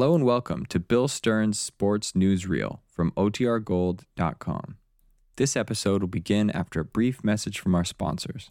Hello and welcome to Bill Stern's Sports Newsreel from OTRGold.com. This episode will begin after a brief message from our sponsors.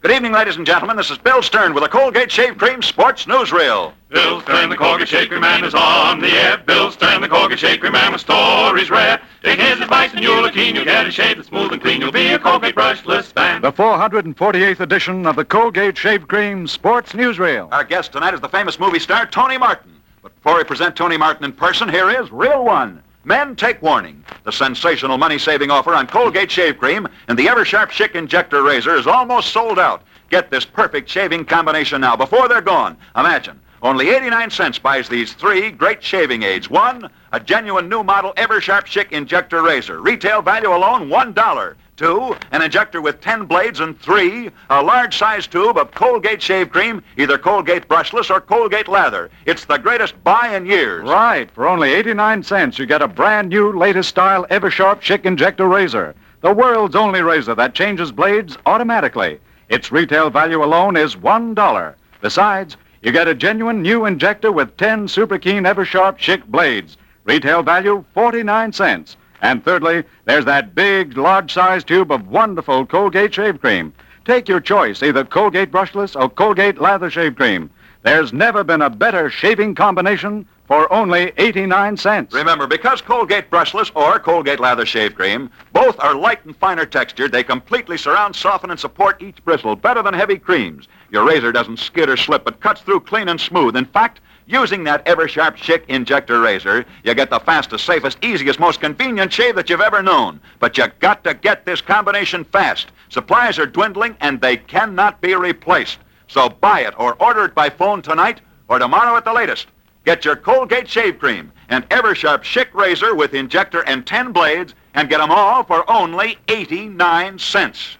Good evening, ladies and gentlemen. This is Bill Stern with the Colgate Shave Cream Sports Newsreel. Bill Stern, the Colgate Shave Cream Man is on the air. Bill Stern, the Colgate Shave Cream Man with stories rare. Take his advice and you'll look keen. You'll get a shave that's smooth and clean. You'll be a Colgate brushless man. The 448th edition of the Colgate Shave Cream Sports Newsreel. Our guest tonight is the famous movie star Tony Martin. But before we present Tony Martin in person, here is Reel One. Men, take warning. The sensational money-saving offer on Colgate Shave Cream and the Eversharp Schick Injector Razor is almost sold out. Get this perfect shaving combination now before they're gone. Imagine. Only 89 cents buys these three great shaving aids. One, a genuine new model Eversharp Schick Injector Razor. Retail value alone, $1. Two, an injector with 10 blades. And three, a large size tube of Colgate shave cream, either Colgate brushless or Colgate lather. It's the greatest buy in years. Right. For only 89 cents, you get a brand new, latest style Eversharp Schick Injector Razor. The world's only razor that changes blades automatically. Its retail value alone is $1. Besides, you get a genuine new injector with 10 super keen Eversharp Schick blades. Retail value 49 cents. And thirdly, there's that big, large-sized tube of wonderful Colgate shave cream. Take your choice, either Colgate brushless or Colgate lather shave cream. There's never been a better shaving combination for only 89 cents. Remember, because Colgate brushless or Colgate lather shave cream, both are light and finer textured, they completely surround, soften, and support each bristle better than heavy creams. Your razor doesn't skid or slip, but cuts through clean and smooth. In fact, using that Eversharp Schick Injector Razor, you get the fastest, safest, easiest, most convenient shave that you've ever known. But you got to get this combination fast. Supplies are dwindling, and they cannot be replaced. So buy it or order it by phone tonight or tomorrow at the latest. Get your Colgate shave cream and Eversharp Schick razor with injector and 10 blades and get them all for only 89 cents.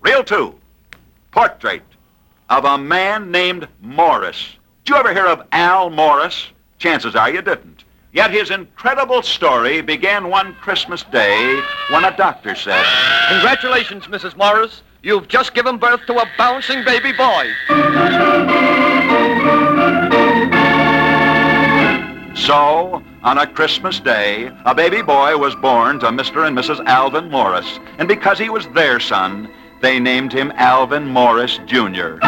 Reel 2. Portrait of a man named Morris. Did you ever hear of Al Morris? Chances are you didn't. Yet his incredible story began one Christmas day when a doctor said, Congratulations, Mrs. Morris. You've just given birth to a bouncing baby boy. So, on a Christmas day, a baby boy was born to Mr. and Mrs. Alvin Morris. And because he was their son, they named him Alvin Morris Jr.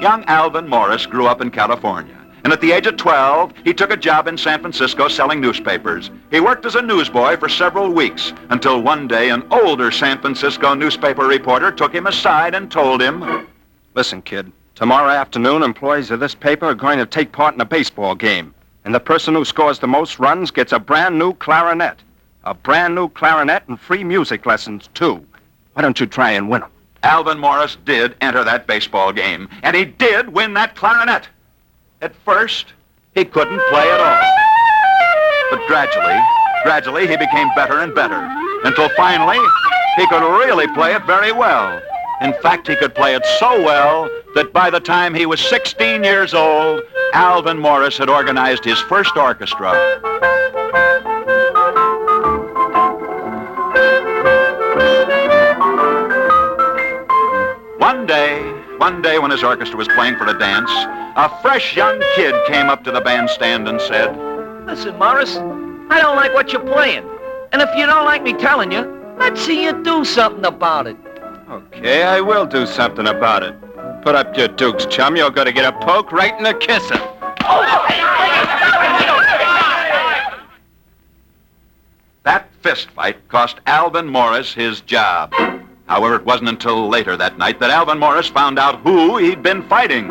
Young Alvin Morris grew up in California. And at the age of 12, he took a job in San Francisco selling newspapers. He worked as a newsboy for several weeks until one day an older San Francisco newspaper reporter took him aside and told him, Listen, kid. Tomorrow afternoon, employees of this paper are going to take part in a baseball game. And the person who scores the most runs gets a brand new clarinet. A brand new clarinet and free music lessons, too. Why don't you try and win 'em? Alvin Morris did enter that baseball game, and he did win that clarinet. At first, he couldn't play at all. But gradually, gradually, he became better and better, until finally, he could really play it very well. In fact, he could play it so well that by the time he was 16 years old, Alvin Morris had organized his first orchestra. Day, one day when his orchestra was playing for a dance, a fresh young kid came up to the bandstand and said, Listen, Morris, I don't like what you're playing. And if you don't like me telling you, let's see you do something about it. Okay, I will do something about it. Put up your dukes, chum. You're going to get a poke right in the kisser. That fist fight cost Alvin Morris his job. However, it wasn't until later that night that Alvin Morris found out who he'd been fighting.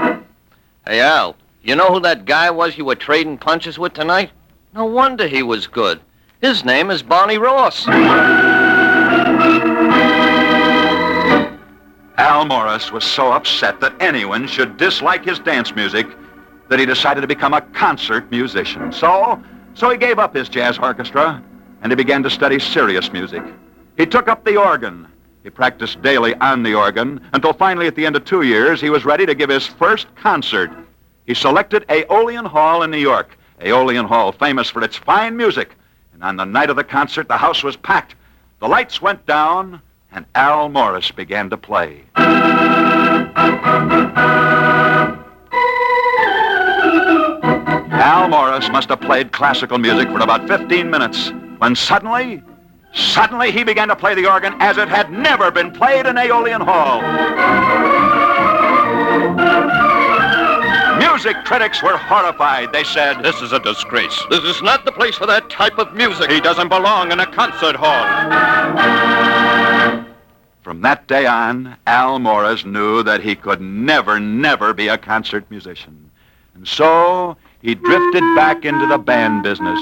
Hey, Al, you know who that guy was you were trading punches with tonight? No wonder he was good. His name is Barney Ross. Al Morris was so upset that anyone should dislike his dance music that he decided to become a concert musician. So, so he gave up his jazz orchestra and he began to study serious music. He took up the organ. He practiced daily on the organ until finally, at the end of two years, he was ready to give his first concert. He selected Aeolian Hall in New York. Aeolian Hall, famous for its fine music. And on the night of the concert, the house was packed. The lights went down, and Al Morris began to play. Al Morris must have played classical music for about 15 minutes when suddenly, suddenly he began to play the organ as it had never been played in Aeolian Hall. Music critics were horrified. They said, This is a disgrace. This is not the place for that type of music. He doesn't belong in a concert hall. From that day on, Al Morris knew that he could never, never be a concert musician. And so he drifted back into the band business.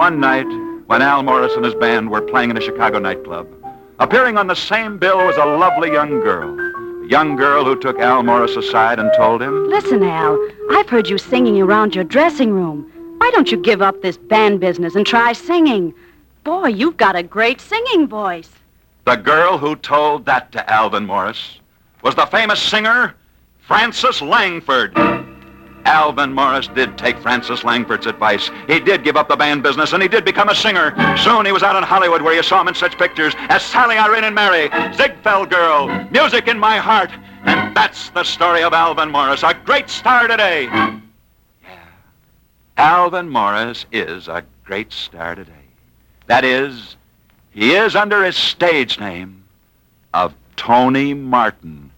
One night, when Al Morris and his band were playing in a Chicago nightclub, appearing on the same bill was a lovely young girl. A young girl who took Al Morris aside and told him, Listen, Al, I've heard you singing around your dressing room. Why don't you give up this band business and try singing? Boy, you've got a great singing voice. The girl who told that to Alvin Morris was the famous singer, Frances Langford. Alvin Morris did take Frances Langford's advice. He did give up the band business and he did become a singer. Soon he was out in Hollywood where you saw him in such pictures as Sally, Irene, and Mary, Ziegfeld Girl, Music in My Heart. And that's the story of Alvin Morris, a great star today. Yeah. Alvin Morris is a great star today. That is, he is under his stage name of Tony Martin.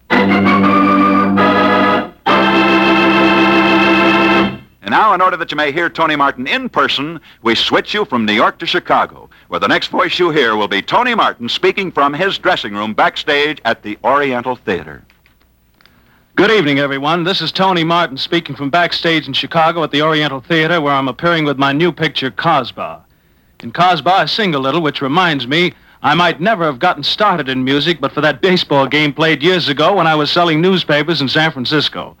Now, in order that you may hear Tony Martin in person, we switch you from New York to Chicago, where the next voice you hear will be Tony Martin speaking from his dressing room backstage at the Oriental Theater. Good evening, everyone. This is Tony Martin speaking from backstage in Chicago at the Oriental Theater, where I'm appearing with my new picture, Casbah. In Casbah, I sing a little, which reminds me I might never have gotten started in music but for that baseball game played years ago when I was selling newspapers in San Francisco.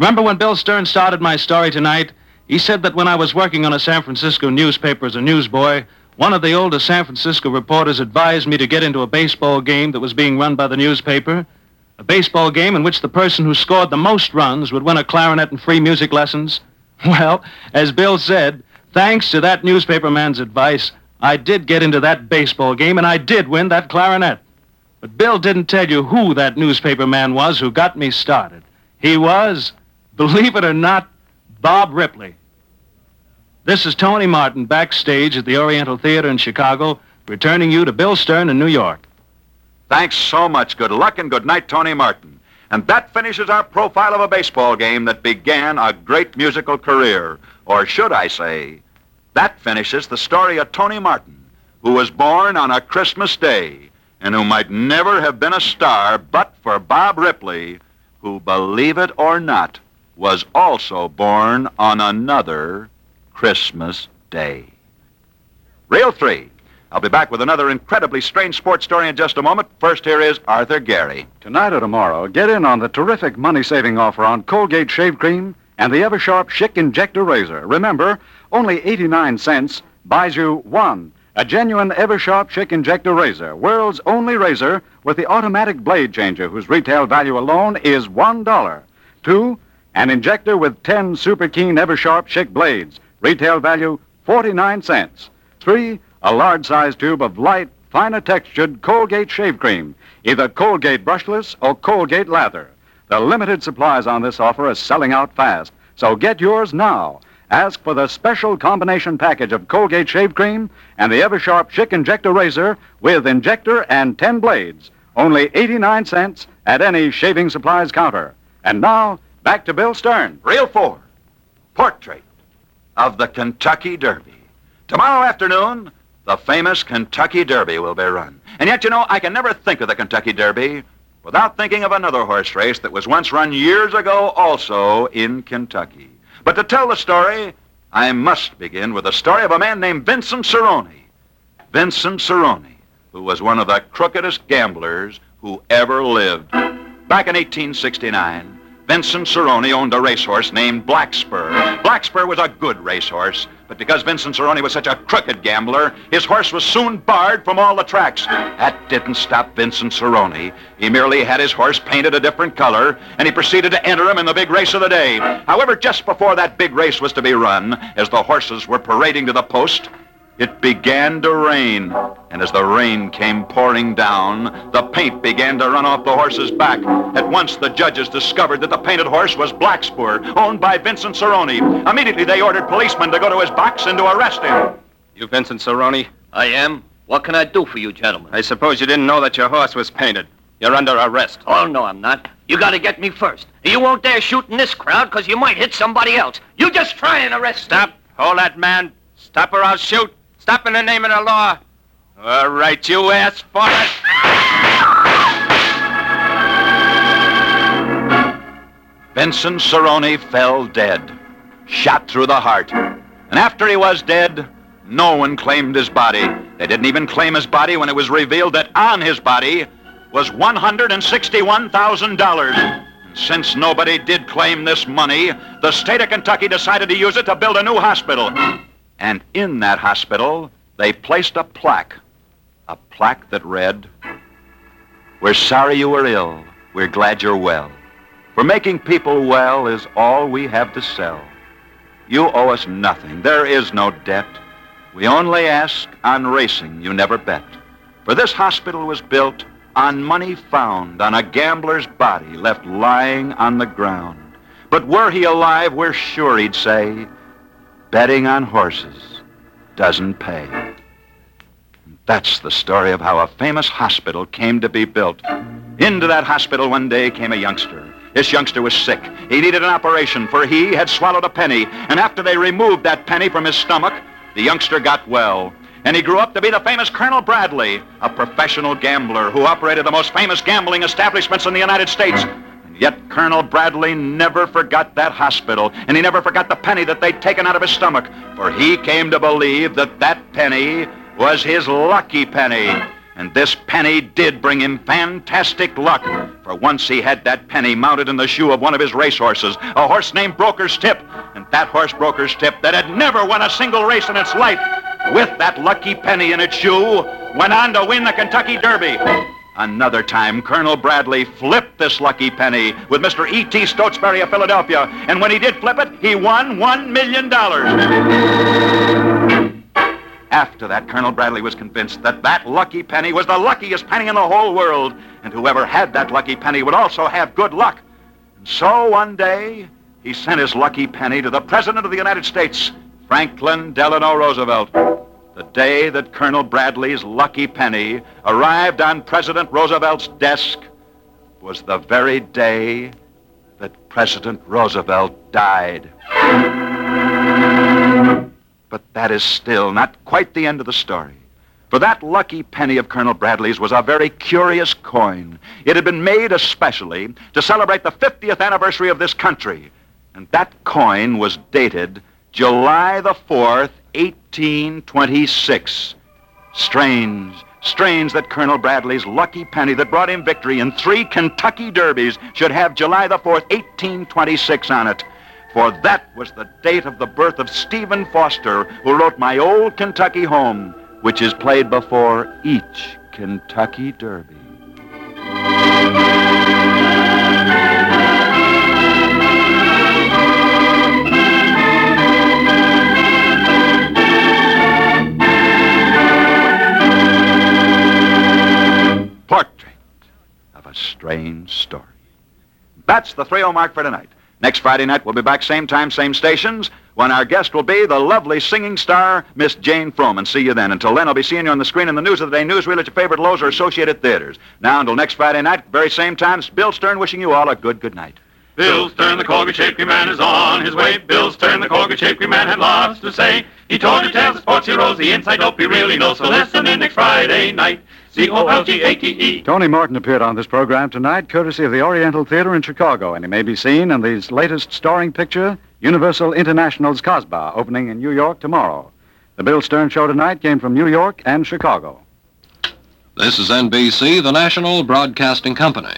Remember when Bill Stern started my story tonight? He said that when I was working on a San Francisco newspaper as a newsboy, one of the older San Francisco reporters advised me to get into a baseball game that was being run by the newspaper. A baseball game in which the person who scored the most runs would win a clarinet and free music lessons. Well, as Bill said, thanks to that newspaperman's advice, I did get into that baseball game and I did win that clarinet. But Bill didn't tell you who that newspaperman was who got me started. He was, believe it or not, Bob Ripley. This is Tony Martin backstage at the Oriental Theater in Chicago, returning you to Bill Stern in New York. Thanks so much. Good luck and good night, Tony Martin. And that finishes our profile of a baseball game that began a great musical career. Or should I say, that finishes the story of Tony Martin, who was born on a Christmas day and who might never have been a star but for Bob Ripley, who, believe it or not, was also born on another Christmas day. Reel 3. I'll be back with another incredibly strange sports story in just a moment. First, here is Arthur Gary. Tonight or tomorrow, get in on the terrific money-saving offer on Colgate Shave Cream and the Eversharp Schick Injector Razor. Remember, only 89 cents buys you one, a genuine Eversharp Schick Injector Razor, world's only razor with the automatic blade changer whose retail value alone is $1. Two, an injector with 10 super keen Eversharp Schick blades, retail value 49 cents. Three, a large size tube of light, finer textured Colgate shave cream, either Colgate brushless or Colgate lather. The limited supplies on this offer are selling out fast, so get yours now. Ask for the special combination package of Colgate shave cream and the Eversharp Schick Injector Razor with injector and 10 blades. Only 89 cents at any shaving supplies counter. And now, back to Bill Stern. Reel 4. Portrait of the Kentucky Derby. Tomorrow afternoon, the famous Kentucky Derby will be run. And yet, you know, I can never think of the Kentucky Derby without thinking of another horse race that was once run years ago also in Kentucky. But to tell the story, I must begin with the story of a man named Vincent Cerrone. Vincent Cerrone, who was one of the crookedest gamblers who ever lived. Back in 1869, Vincent Cerrone owned a racehorse named Blackspur. Blackspur was a good racehorse, but because Vincent Cerrone was such a crooked gambler, his horse was soon barred from all the tracks. That didn't stop Vincent Cerrone. He merely had his horse painted a different color, and he proceeded to enter him in the big race of the day. However, just before that big race was to be run, as the horses were parading to the post, it began to rain, and as the rain came pouring down, the paint began to run off the horse's back. At once, the judges discovered that the painted horse was Blackspur, owned by Vincent Cerrone. Immediately, they ordered policemen to go to his box and to arrest him. You Vincent Cerrone? I am. What can I do for you, gentlemen? I suppose you didn't know that your horse was painted. You're under arrest. Oh, no, I'm not. You gotta get me first. You won't dare shoot in this crowd because you might hit somebody else. You just try and arrest me. Stop. Hold that man. Stop or I'll shoot. Stop in the name of the law. All right, you asked for it. Vincent Cerrone fell dead, shot through the heart. And after he was dead, no one claimed his body. They didn't even claim his body when it was revealed that on his body was $161,000. And Since nobody did claim this money, the state of Kentucky decided to use it to build a new hospital. And in that hospital, they placed a plaque. A plaque that read, We're sorry you were ill. We're glad you're well. For making people well is all we have to sell. You owe us nothing. There is no debt. We only ask on racing you never bet. For this hospital was built on money found on a gambler's body left lying on the ground. But were he alive, we're sure he'd say, betting on horses doesn't pay. That's the story of how a famous hospital came to be built. Into that hospital one day came a youngster. This youngster was sick. He needed an operation, for he had swallowed a penny. And after they removed that penny from his stomach, the youngster got well. And he grew up to be the famous Colonel Bradley, a professional gambler who operated the most famous gambling establishments in the United States. Yet Colonel Bradley never forgot that hospital, and he never forgot the penny that they'd taken out of his stomach, for he came to believe that that penny was his lucky penny. And this penny did bring him fantastic luck. For once he had that penny mounted in the shoe of one of his racehorses, a horse named Broker's Tip. And that horse, Broker's Tip, that had never won a single race in its life, with that lucky penny in its shoe, went on to win the Kentucky Derby. Another time, Colonel Bradley flipped this lucky penny with Mr. E.T. Stotesbury of Philadelphia. And when he did flip it, he won one million dollars. After that, Colonel Bradley was convinced that that lucky penny was the luckiest penny in the whole world, and whoever had that lucky penny would also have good luck. And so one day, he sent his lucky penny to the President of the United States, Franklin Delano Roosevelt. The day that Colonel Bradley's lucky penny arrived on President Roosevelt's desk was the very day that President Roosevelt died. But that is still not quite the end of the story. For that lucky penny of Colonel Bradley's was a very curious coin. It had been made especially to celebrate the 50th anniversary of this country. And that coin was dated July the 4th, 1826. Strange, strange that Colonel Bradley's lucky penny that brought him victory in three Kentucky derbies should have July the 4th, 1826 on it. For that was the date of the birth of Stephen Foster, who wrote My Old Kentucky Home, which is played before each Kentucky Derby. Strange story. That's the 3 mark for tonight. Next Friday night, we'll be back same time, same stations, when our guest will be the lovely singing star, Miss Jane Froman. See you then. Until then, I'll be seeing you on the screen in the News of the Day newsreel at your favorite Loew's or Associated Theaters. Now, until next Friday night, very same time, Bill Stern wishing you all a good, good night. Bill Stern, the Colgate Shave Cream Man, is on his way. Bill Stern, the Colgate Shave Cream Man, had lots to say. He told you tales of sports heroes, the inside dope he really knows. So listen in next Friday night. C-O-L-G-A-T-E. Tony Martin appeared on this program tonight, courtesy of the Oriental Theater in Chicago, and he may be seen in his latest starring picture, Universal International's Casbah, opening in New York tomorrow. The Bill Stern Show tonight came from New York and Chicago. This is NBC, the national broadcasting company.